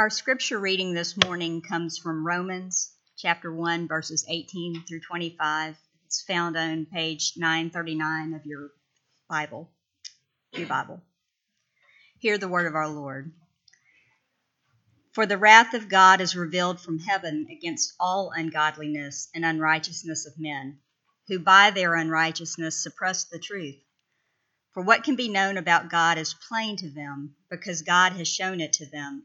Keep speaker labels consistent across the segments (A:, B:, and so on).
A: Our scripture reading this morning comes from Romans chapter 1, verses 18 through 25. It's found on page 939 of your Bible, your Bible. Hear the word of our Lord. For the wrath of God is revealed from heaven against all ungodliness and unrighteousness of men, who by their unrighteousness suppress the truth. For what can be known about God is plain to them, because God has shown it to them.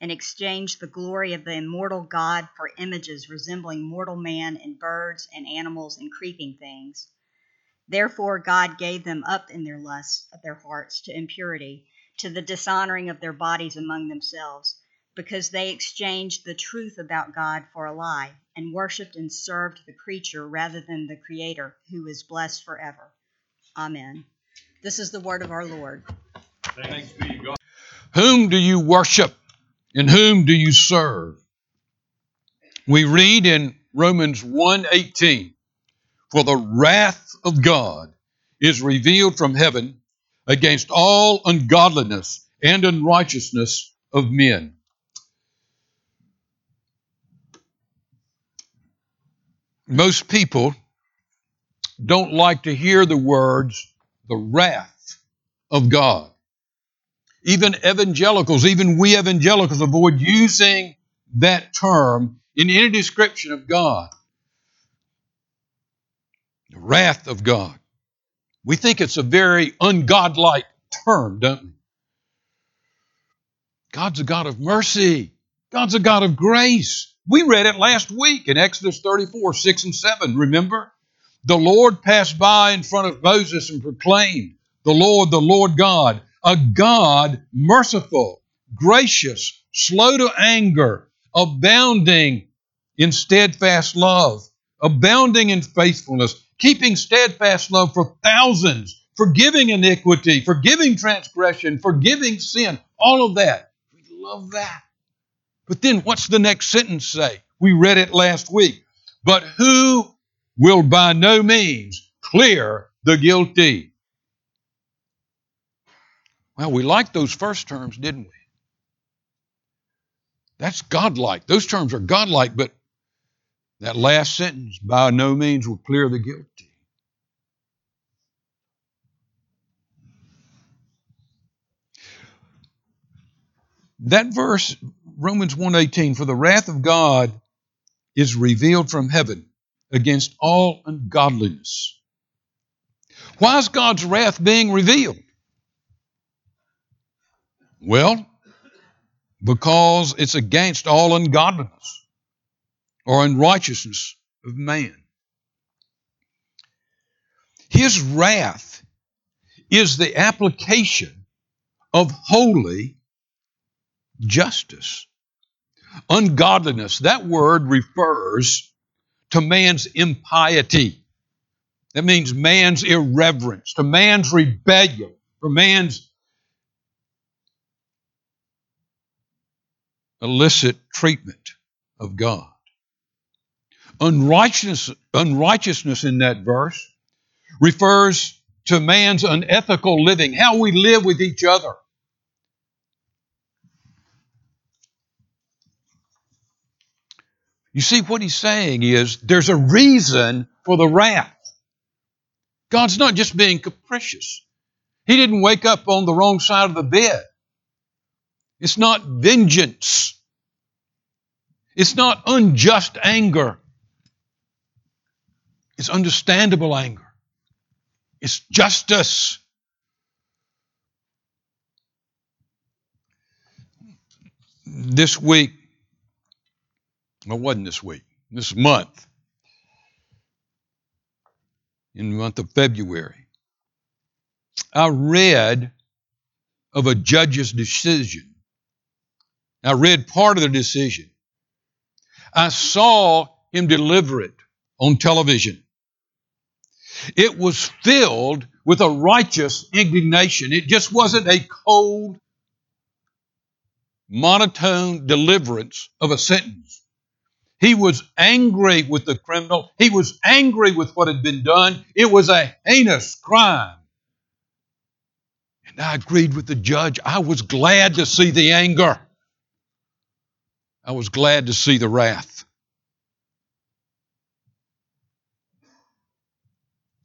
A: and exchanged the glory of the immortal God for images resembling mortal man and birds and animals and creeping things. Therefore, God gave them up in their lusts of their hearts to impurity, to the dishonoring of their bodies among themselves, because they exchanged the truth about God for a lie, and worshipped and served the creature rather than the Creator, who is blessed forever. Amen. This is the word of our Lord.
B: Thanks be to God. Whom do you worship? And whom do you serve? We read in Romans 1:18, For the wrath of God is revealed from heaven against all ungodliness and unrighteousness of men. Most people don't like to hear the words, the wrath of God. Even evangelicals, even we evangelicals, avoid using that term in any description of God. The wrath of God. We think it's a very ungodlike term, don't we? God's a God of mercy. God's a God of grace. We read it last week in Exodus 34, 6 and 7. Remember? The Lord passed by in front of Moses and proclaimed, The Lord, the Lord God, a God merciful, gracious, slow to anger, abounding in steadfast love, abounding in faithfulness, keeping steadfast love for thousands, forgiving iniquity, forgiving transgression, forgiving sin, all of that. We love that. But then what's the next sentence say? We read it last week. But who will by no means clear the guilty? Well, we liked those first terms, didn't we? That's godlike. Those terms are godlike, but that last sentence, by no means will clear the guilty. That verse, Romans 1:18, for the wrath of God is revealed from heaven against all ungodliness. Why is God's wrath being revealed? Well, because it's against all ungodliness or unrighteousness of man. His wrath is the application of holy justice. Ungodliness, that word refers to man's impiety. That means man's irreverence, to man's rebellion, for man's illicit treatment of God. Unrighteousness, unrighteousness in that verse refers to man's unethical living, how we live with each other. You see, what he's saying is there's a reason for the wrath. God's not just being capricious. He didn't wake up on the wrong side of the bed. It's not vengeance. It's not unjust anger. It's understandable anger. It's justice. This week, well, wasn't this week, this month, in the month of February, I read of a judge's decision. I read part of the decision. I saw him deliver it on television. It was filled with a righteous indignation. It just wasn't a cold, monotone deliverance of a sentence. He was angry with the criminal. He was angry with what had been done. It was a heinous crime. And I agreed with the judge. I was glad to see the anger. I was glad to see the wrath.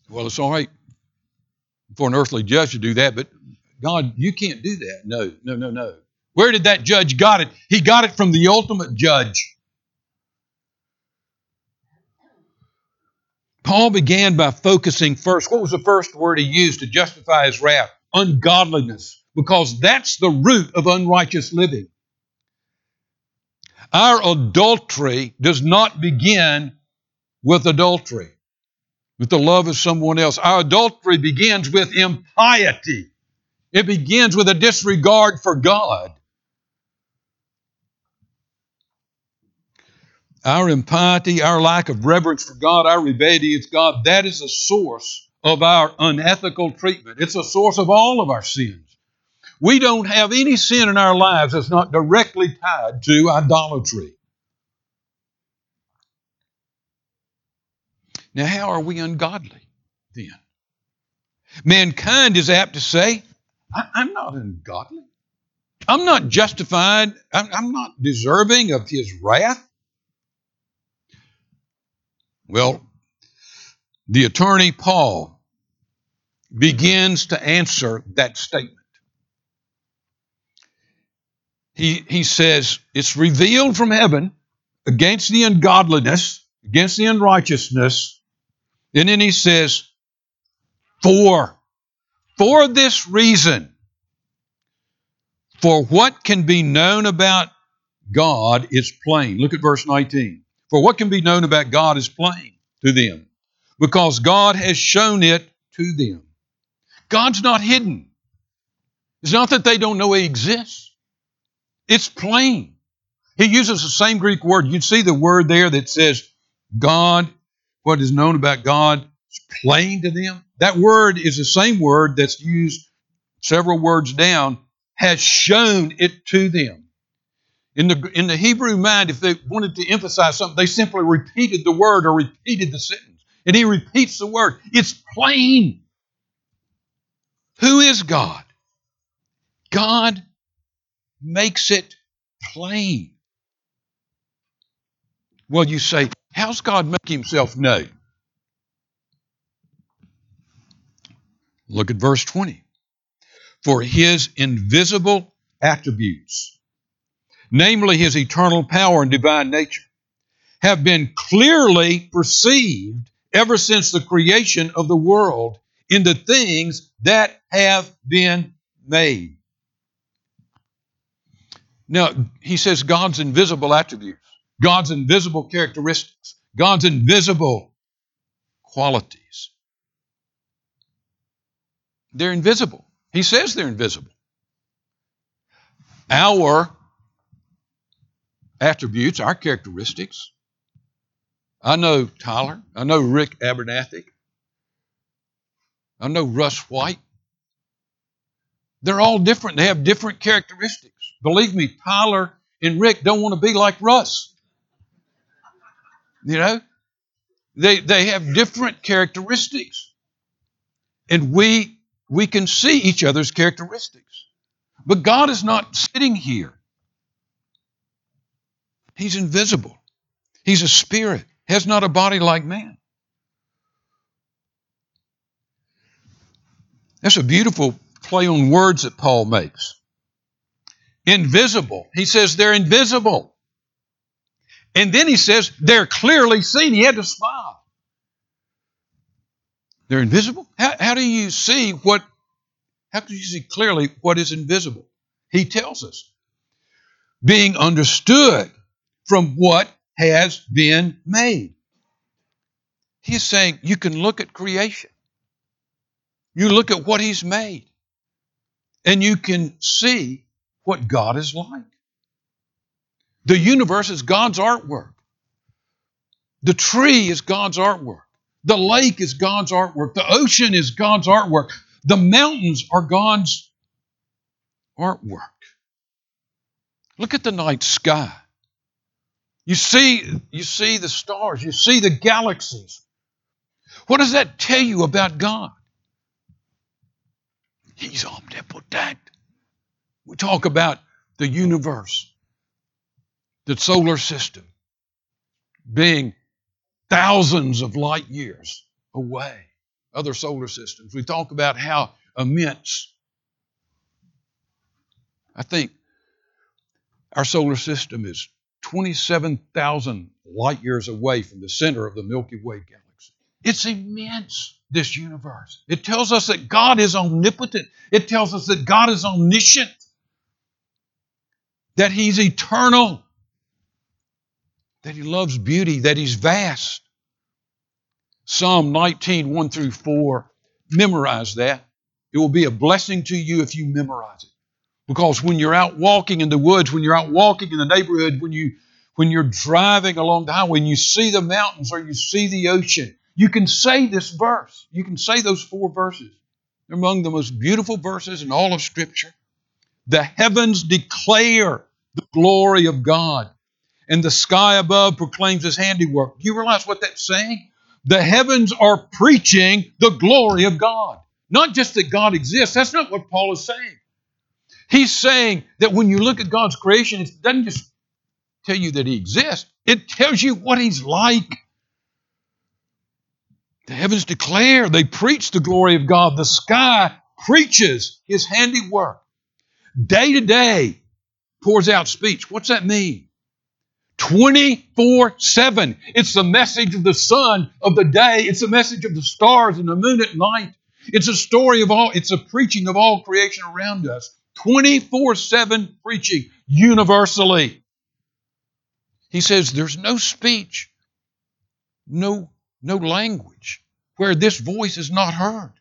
B: Well, it's all right for an earthly judge to do that, but God, you can't do that. No, no, no, no. Where did that judge got it? He got it from the ultimate judge. Paul began by focusing first. What was the first word he used to justify his wrath? Ungodliness, because that's the root of unrighteous living. Our adultery does not begin with adultery, with the love of someone else. Our adultery begins with impiety, it begins with a disregard for God. Our impiety, our lack of reverence for God, our rebellion against God, that is the source of our unethical treatment. It's a source of all of our sins. We don't have any sin in our lives that's not directly tied to idolatry. Now, how are we ungodly then? Mankind is apt to say, I'm not ungodly. I'm not justified. I'm not deserving of his wrath. Well, the attorney Paul begins to answer that statement. He, he says, It's revealed from heaven against the ungodliness, against the unrighteousness. And then he says, For, for this reason, for what can be known about God is plain. Look at verse 19. For what can be known about God is plain to them, because God has shown it to them. God's not hidden. It's not that they don't know He exists, it's plain. He uses the same Greek word. You see the word there that says, God, what is known about God is plain to them. That word is the same word that's used several words down, has shown it to them. In the, in the Hebrew mind, if they wanted to emphasize something, they simply repeated the word or repeated the sentence. And he repeats the word. It's plain. Who is God? God makes it plain. Well, you say, how's God make himself known? Look at verse 20. For his invisible attributes namely his eternal power and divine nature, have been clearly perceived ever since the creation of the world in the things that have been made. Now, he says God's invisible attributes, God's invisible characteristics, God's invisible qualities. They're invisible. He says they're invisible. Our attributes, our characteristics. I know Tyler. I know Rick Abernathy. I know Russ White. They're all different. They have different characteristics. Believe me, Tyler and Rick don't want to be like Russ. You know? They, they have different characteristics. And we, we can see each other's characteristics. But God is not sitting here He's invisible. He's a spirit, He has not a body like man. That's a beautiful play on words that Paul makes. Invisible. He says they're invisible. And then he says they're clearly seen. He had to smile. They're invisible? How, how do you see what, how do you see clearly what is invisible? He tells us. Being understood from what has been made. He's saying you can look at creation. You look at what He's made, and you can see what God is like. The universe is God's artwork. The tree is God's artwork. The lake is God's artwork. The ocean is God's artwork. The mountains are God's artwork. Look at the night sky. You see, you see the stars, you see the galaxies. What does that tell you about God? He's omnipotent. We talk about the universe, the solar system being thousands of light years away, other solar systems. We talk about how immense. I think our solar system is 27,000 light years away from the center of the Milky Way galaxy. It's immense, this universe. It tells us that God is omnipotent, it tells us that God is omniscient, that He's eternal, that He loves beauty, that He's vast. Psalm 19, 1 through 4. Memorize that. It will be a blessing to you if you memorize it. Because when you're out walking in the woods, when you're out walking in the neighborhood, when you when you're driving along the highway and you see the mountains or you see the ocean, you can say this verse. You can say those four verses. They're among the most beautiful verses in all of Scripture. The heavens declare the glory of God, and the sky above proclaims his handiwork. Do you realize what that's saying? The heavens are preaching the glory of God. Not just that God exists, that's not what Paul is saying. He's saying that when you look at God's creation, it doesn't just tell you that He exists, it tells you what He's like. The heavens declare, they preach the glory of God. The sky preaches His handiwork. Day to day pours out speech. What's that mean? 24 7. It's the message of the sun of the day, it's the message of the stars and the moon at night. It's a story of all, it's a preaching of all creation around us. 24 7 preaching universally. He says there's no speech, no, no language where this voice is not heard.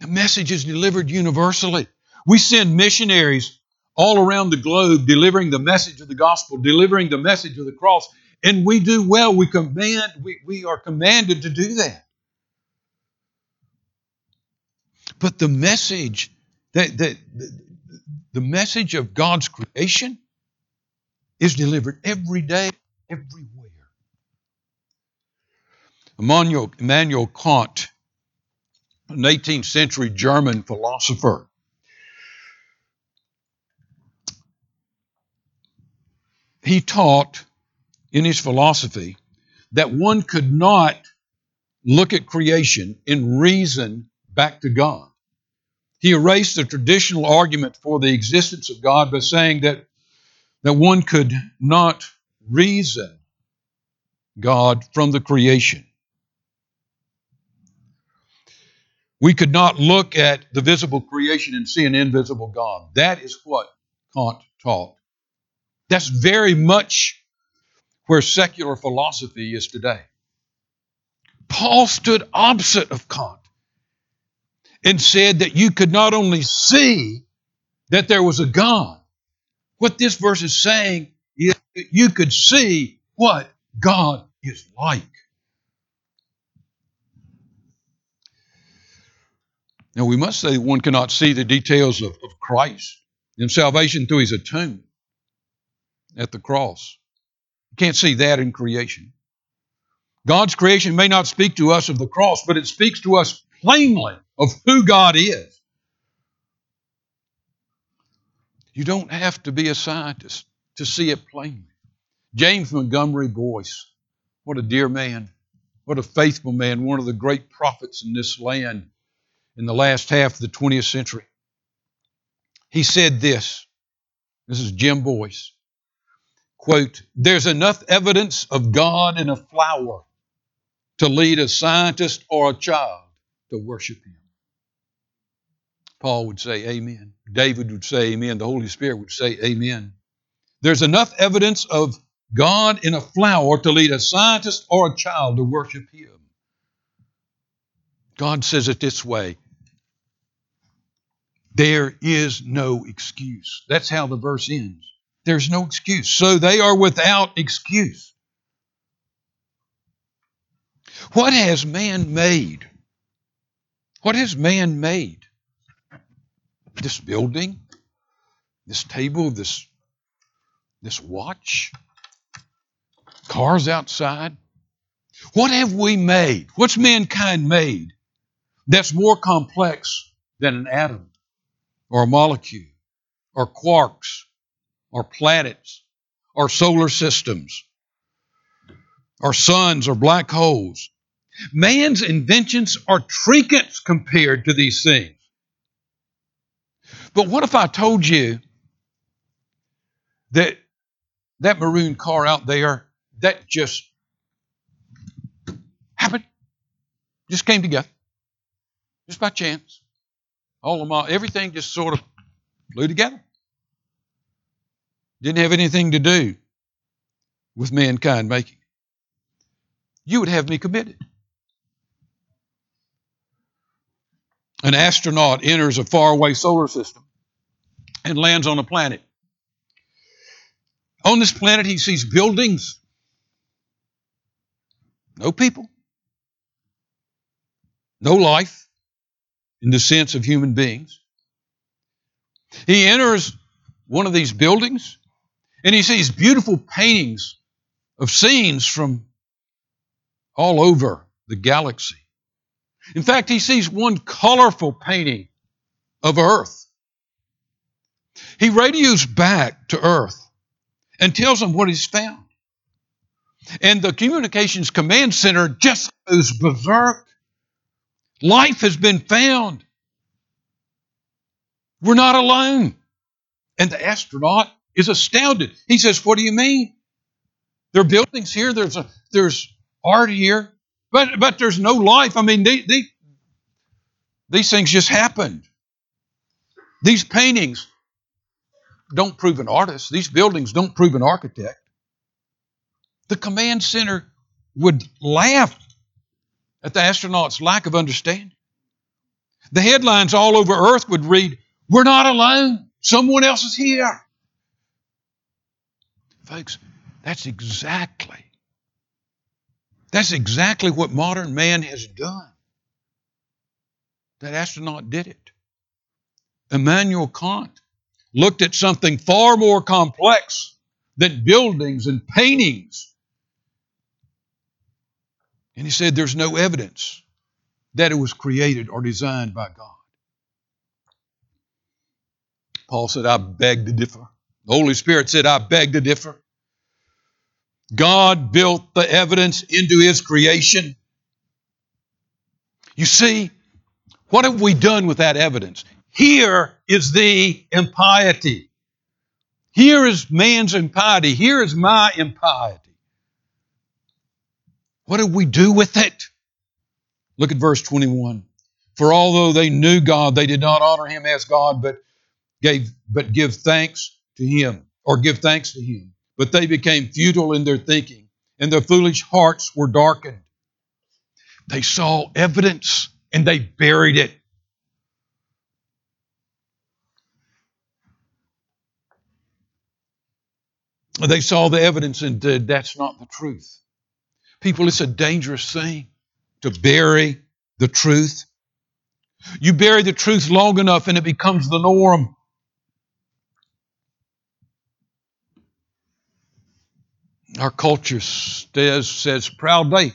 B: The message is delivered universally. We send missionaries all around the globe delivering the message of the gospel, delivering the message of the cross, and we do well. We command, we, we are commanded to do that. But the message that, that the message of God's creation is delivered every day, everywhere. Immanuel, Immanuel Kant, an 18th century German philosopher, he taught in his philosophy that one could not look at creation and reason back to God. He erased the traditional argument for the existence of God by saying that, that one could not reason God from the creation. We could not look at the visible creation and see an invisible God. That is what Kant taught. That's very much where secular philosophy is today. Paul stood opposite of Kant and said that you could not only see that there was a God, what this verse is saying is that you could see what God is like. Now, we must say one cannot see the details of, of Christ and salvation through his atonement at the cross. You can't see that in creation. God's creation may not speak to us of the cross, but it speaks to us plainly of who God is. You don't have to be a scientist to see it plainly. James Montgomery Boice, what a dear man, what a faithful man, one of the great prophets in this land in the last half of the 20th century. He said this. This is Jim Boice quote, there's enough evidence of God in a flower to lead a scientist or a child to worship Him. Paul would say, Amen. David would say, Amen. The Holy Spirit would say, Amen. There's enough evidence of God in a flower to lead a scientist or a child to worship Him. God says it this way there is no excuse. That's how the verse ends. There's no excuse. So they are without excuse. What has man made? What has man made? This building, this table, this, this watch, cars outside. What have we made? What's mankind made that's more complex than an atom or a molecule or quarks or planets or solar systems or suns or black holes. Man's inventions are trinkets compared to these things. But what if I told you that that maroon car out there, that just happened, just came together, just by chance. All of my everything just sort of flew together. Didn't have anything to do with mankind making you would have me committed. An astronaut enters a faraway solar system and lands on a planet. On this planet, he sees buildings, no people, no life in the sense of human beings. He enters one of these buildings and he sees beautiful paintings of scenes from all over the galaxy. In fact, he sees one colorful painting of Earth. He radios back to Earth and tells them what he's found. And the communications command center just goes berserk. Life has been found. We're not alone. And the astronaut is astounded. He says, What do you mean? There are buildings here, there's, a, there's art here, but but there's no life. I mean, they, they, these things just happened. These paintings don't prove an artist. These buildings don't prove an architect. The command center would laugh at the astronauts' lack of understanding. The headlines all over Earth would read, We're not alone. Someone else is here. Folks, that's exactly that's exactly what modern man has done. That astronaut did it. Immanuel Kant looked at something far more complex than buildings and paintings. And he said there's no evidence that it was created or designed by God. Paul said, I beg to differ. The Holy Spirit said, I beg to differ. God built the evidence into His creation. You see, what have we done with that evidence? Here is the impiety. Here is man's impiety. Here is my impiety. What do we do with it? Look at verse 21. For although they knew God, they did not honor him as God, but gave but give thanks to him, or give thanks to him but they became futile in their thinking, and their foolish hearts were darkened. They saw evidence and they buried it. They saw the evidence and said, That's not the truth. People, it's a dangerous thing to bury the truth. You bury the truth long enough and it becomes the norm. Our culture says, says proudly,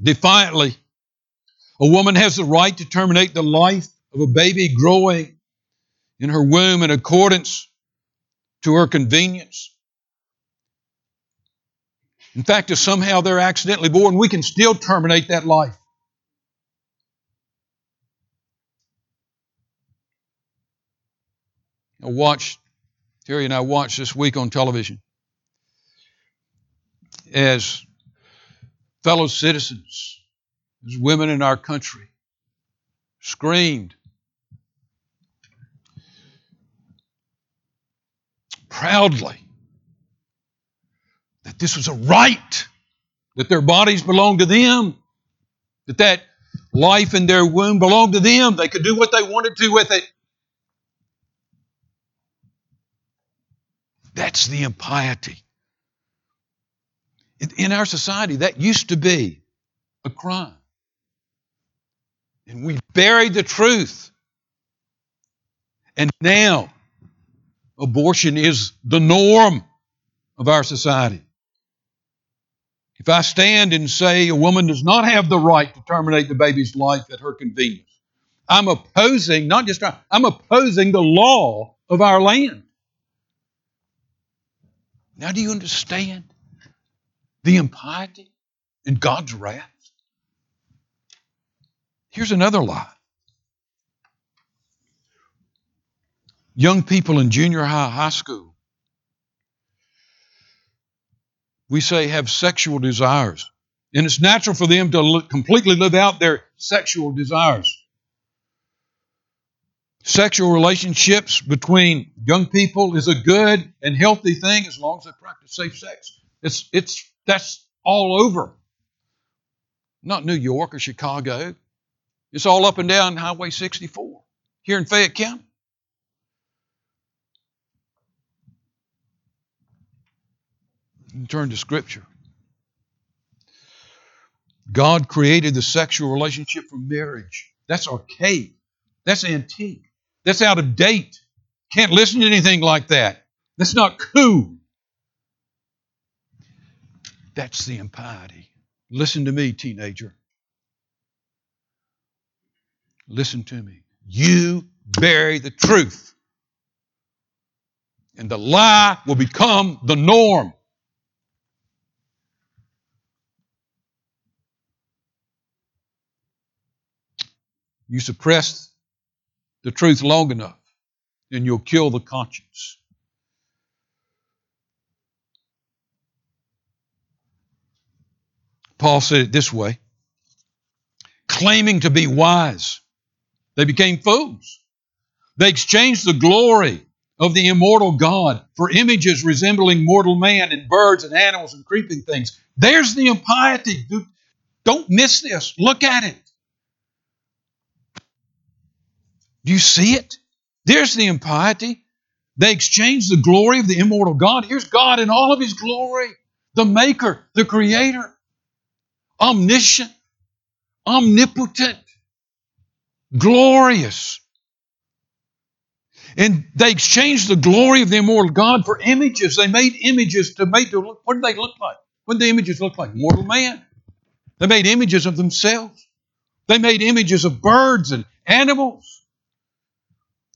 B: defiantly, a woman has the right to terminate the life of a baby growing in her womb in accordance to her convenience. In fact, if somehow they're accidentally born, we can still terminate that life. I watched, Terry and I watched this week on television as fellow citizens, as women in our country, screamed, proudly that this was a right, that their bodies belonged to them, that that life in their womb belonged to them. They could do what they wanted to with it. That's the impiety in our society, that used to be a crime. And we buried the truth. And now, abortion is the norm of our society. If I stand and say a woman does not have the right to terminate the baby's life at her convenience, I'm opposing, not just, I'm opposing the law of our land. Now, do you understand the impiety and God's wrath? Here's another lie. Young people in junior high, high school, we say have sexual desires. And it's natural for them to completely live out their sexual desires. Sexual relationships between young people is a good and healthy thing as long as they practice safe sex. It's, it's, that's all over. Not New York or Chicago. It's all up and down Highway 64 here in Fayette County. turn to Scripture. God created the sexual relationship for marriage. That's archaic. That's antique. That's out of date. Can't listen to anything like that. That's not cool. That's the impiety. Listen to me, teenager. Listen to me. You bury the truth, and the lie will become the norm. You suppress the truth long enough, and you'll kill the conscience. Paul said it this way claiming to be wise, they became fools. They exchanged the glory of the immortal God for images resembling mortal man and birds and animals and creeping things. There's the impiety. Don't miss this. Look at it. Do you see it? There's the impiety. They exchanged the glory of the immortal God. Here's God in all of his glory the maker, the creator, omniscient, omnipotent, glorious. And they exchanged the glory of the immortal God for images. They made images to make to look. What did they look like? What did the images look like? Mortal man. They made images of themselves. They made images of birds and animals.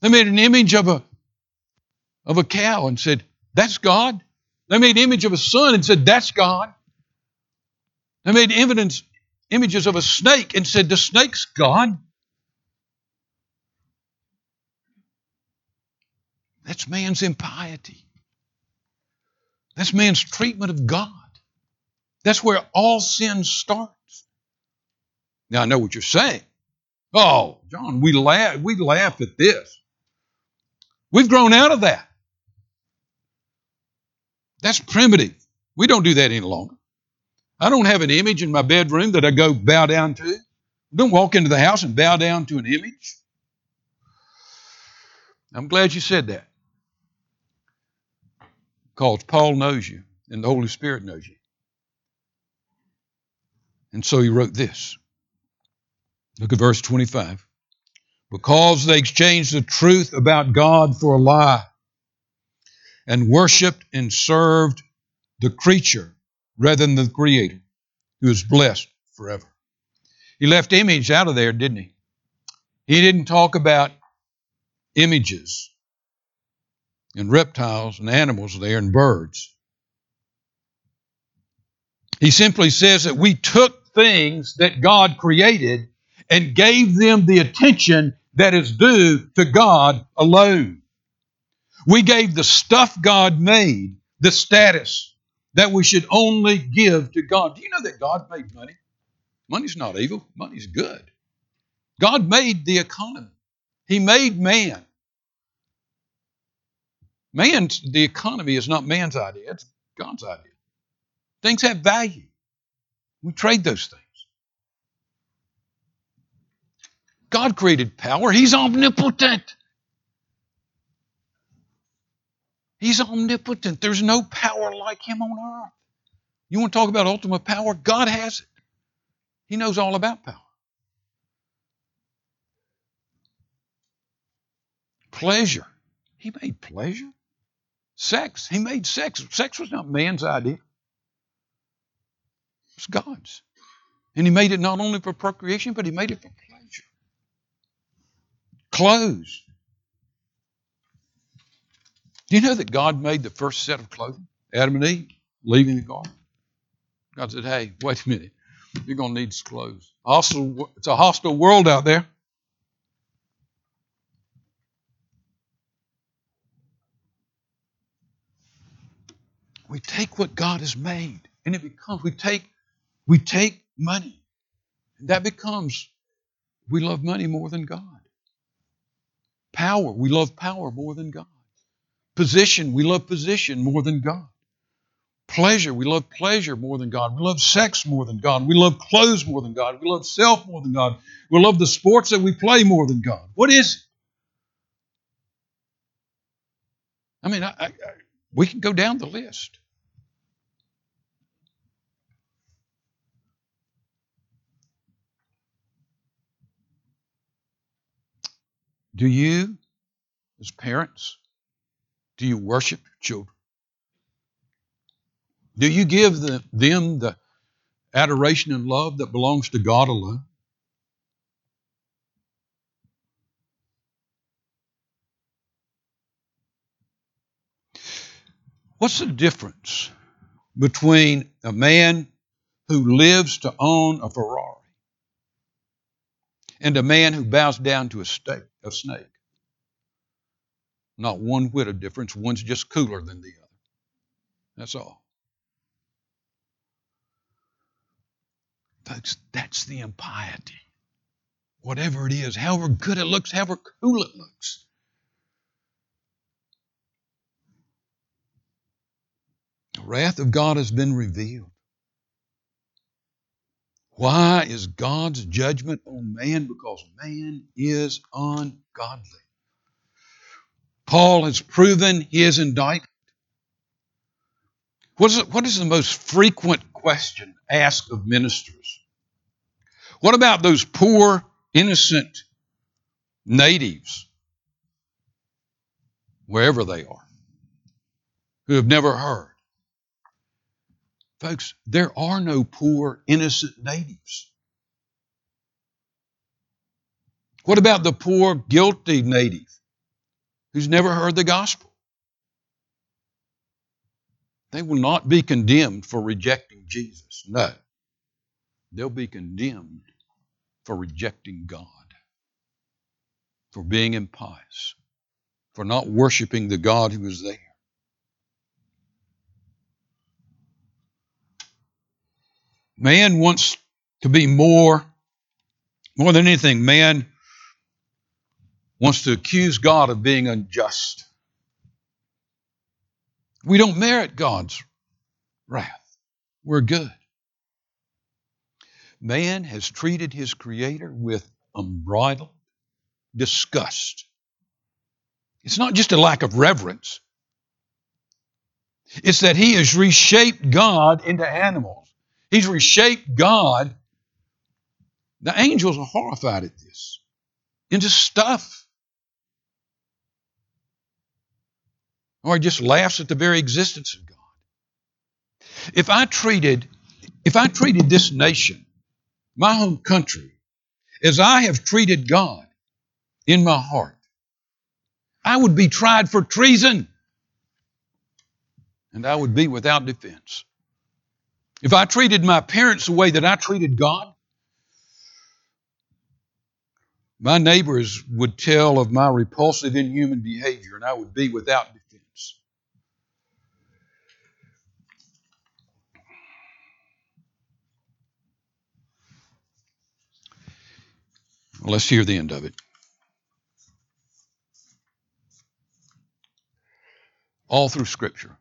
B: They made an image of a, of a cow and said, That's God. They made an image of a sun and said, That's God. They made evidence, images of a snake and said, The snake's God. That's man's impiety. That's man's treatment of God. That's where all sin starts. Now I know what you're saying. Oh, John, we laugh, we laugh at this. We've grown out of that. That's primitive. We don't do that any longer. I don't have an image in my bedroom that I go bow down to. Don't walk into the house and bow down to an image. I'm glad you said that. Because Paul knows you and the Holy Spirit knows you. And so he wrote this. Look at verse 25 because they exchanged the truth about God for a lie and worshiped and served the creature rather than the creator who is blessed forever. He left image out of there, didn't he? He didn't talk about images and reptiles and animals there and birds. He simply says that we took things that God created and gave them the attention that is due to God alone. We gave the stuff God made the status that we should only give to God. Do you know that God made money? Money's not evil, money's good. God made the economy, He made man. Man's the economy is not man's idea, it's God's idea. Things have value. We trade those things. God created power. He's omnipotent. He's omnipotent. There's no power like him on earth. You want to talk about ultimate power? God has it. He knows all about power. Pleasure. He made pleasure. Sex. He made sex. Sex was not man's idea. It was God's. And he made it not only for procreation, but he made it for pleasure. Clothes. Do you know that God made the first set of clothing? Adam and Eve leaving the garden. God said, hey, wait a minute. You're going to need some clothes. Hostile, it's a hostile world out there. We take what God has made, and it becomes we take we take money. And that becomes we love money more than God. Power, we love power more than God. Position, we love position more than God. Pleasure, we love pleasure more than God. We love sex more than God. We love clothes more than God. We love self more than God. We love the sports that we play more than God. What is it? I mean, I, I, we can go down the list. Do you, as parents, do you worship your children? Do you give the, them the adoration and love that belongs to God alone? What's the difference between a man who lives to own a Ferrari and a man who bows down to a, snake? Not one whit of difference. One's just cooler than the other. That's all. Folks, that's the impiety. Whatever it is, however good it looks, however cool it looks. The wrath of God has been revealed. Why is God's judgment on man? Because man is ungodly. Paul has proven his indictment. What is, what is the most frequent question asked of ministers? What about those poor, innocent natives, wherever they are, who have never heard? Folks, there are no poor, innocent natives. What about the poor, guilty native who's never heard the gospel? They will not be condemned for rejecting Jesus. No. They'll be condemned for rejecting God, for being impious, for not worshiping the God who is there. Man wants to be more, more than anything, man wants to accuse God of being unjust. We don't merit God's wrath. We're good. Man has treated his Creator with unbridled disgust. It's not just a lack of reverence, it's that he has reshaped God into animals. He's reshaped God. The angels are horrified at this into stuff. Or he just laughs at the very existence of God. If I treated, if I treated this nation, my home country, as I have treated God in my heart, I would be tried for treason and I would be without defense. If I treated my parents the way that I treated God, my neighbors would tell of my repulsive, inhuman behavior, and I would be without defense. Well, let's hear the end of it. All through Scripture,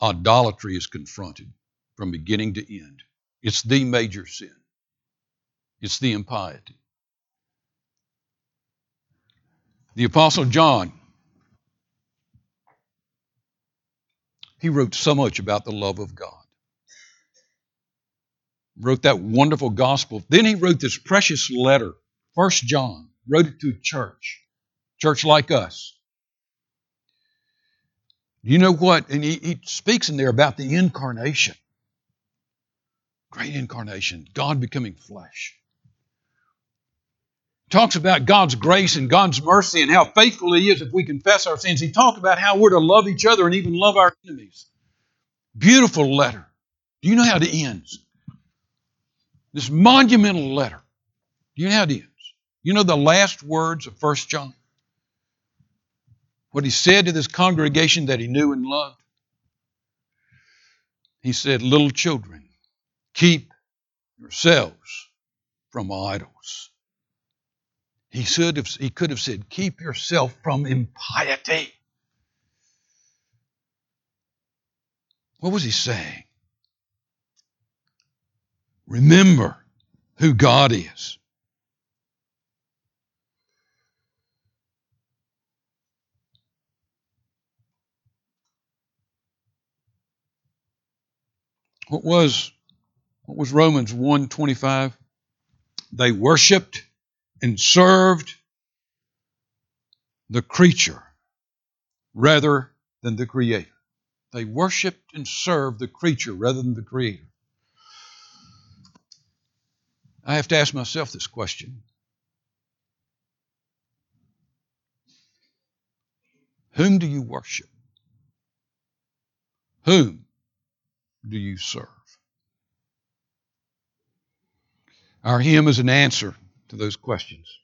B: idolatry is confronted from beginning to end. It's the major sin, it's the impiety. The Apostle John, he wrote so much about the love of God. Wrote that wonderful gospel. Then he wrote this precious letter, First John, wrote it to a church, church like us. You know what? And he, he speaks in there about the incarnation. Great incarnation, God becoming flesh. Talks about God's grace and God's mercy and how faithful He is if we confess our sins. He talked about how we're to love each other and even love our enemies. Beautiful letter. Do you know how it ends? This monumental letter. Do you know how it ends? You know the last words of First John? What he said to this congregation that he knew and loved? He said, Little children, keep yourselves from idols. He, should have, he could have said, Keep yourself from impiety. What was he saying? Remember who God is. What was what was Romans 1:25? They worshiped and served the creature rather than the creator. They worshiped and served the creature rather than the creator. I have to ask myself this question Whom do you worship? Whom do you serve? Our hymn is an answer to those questions.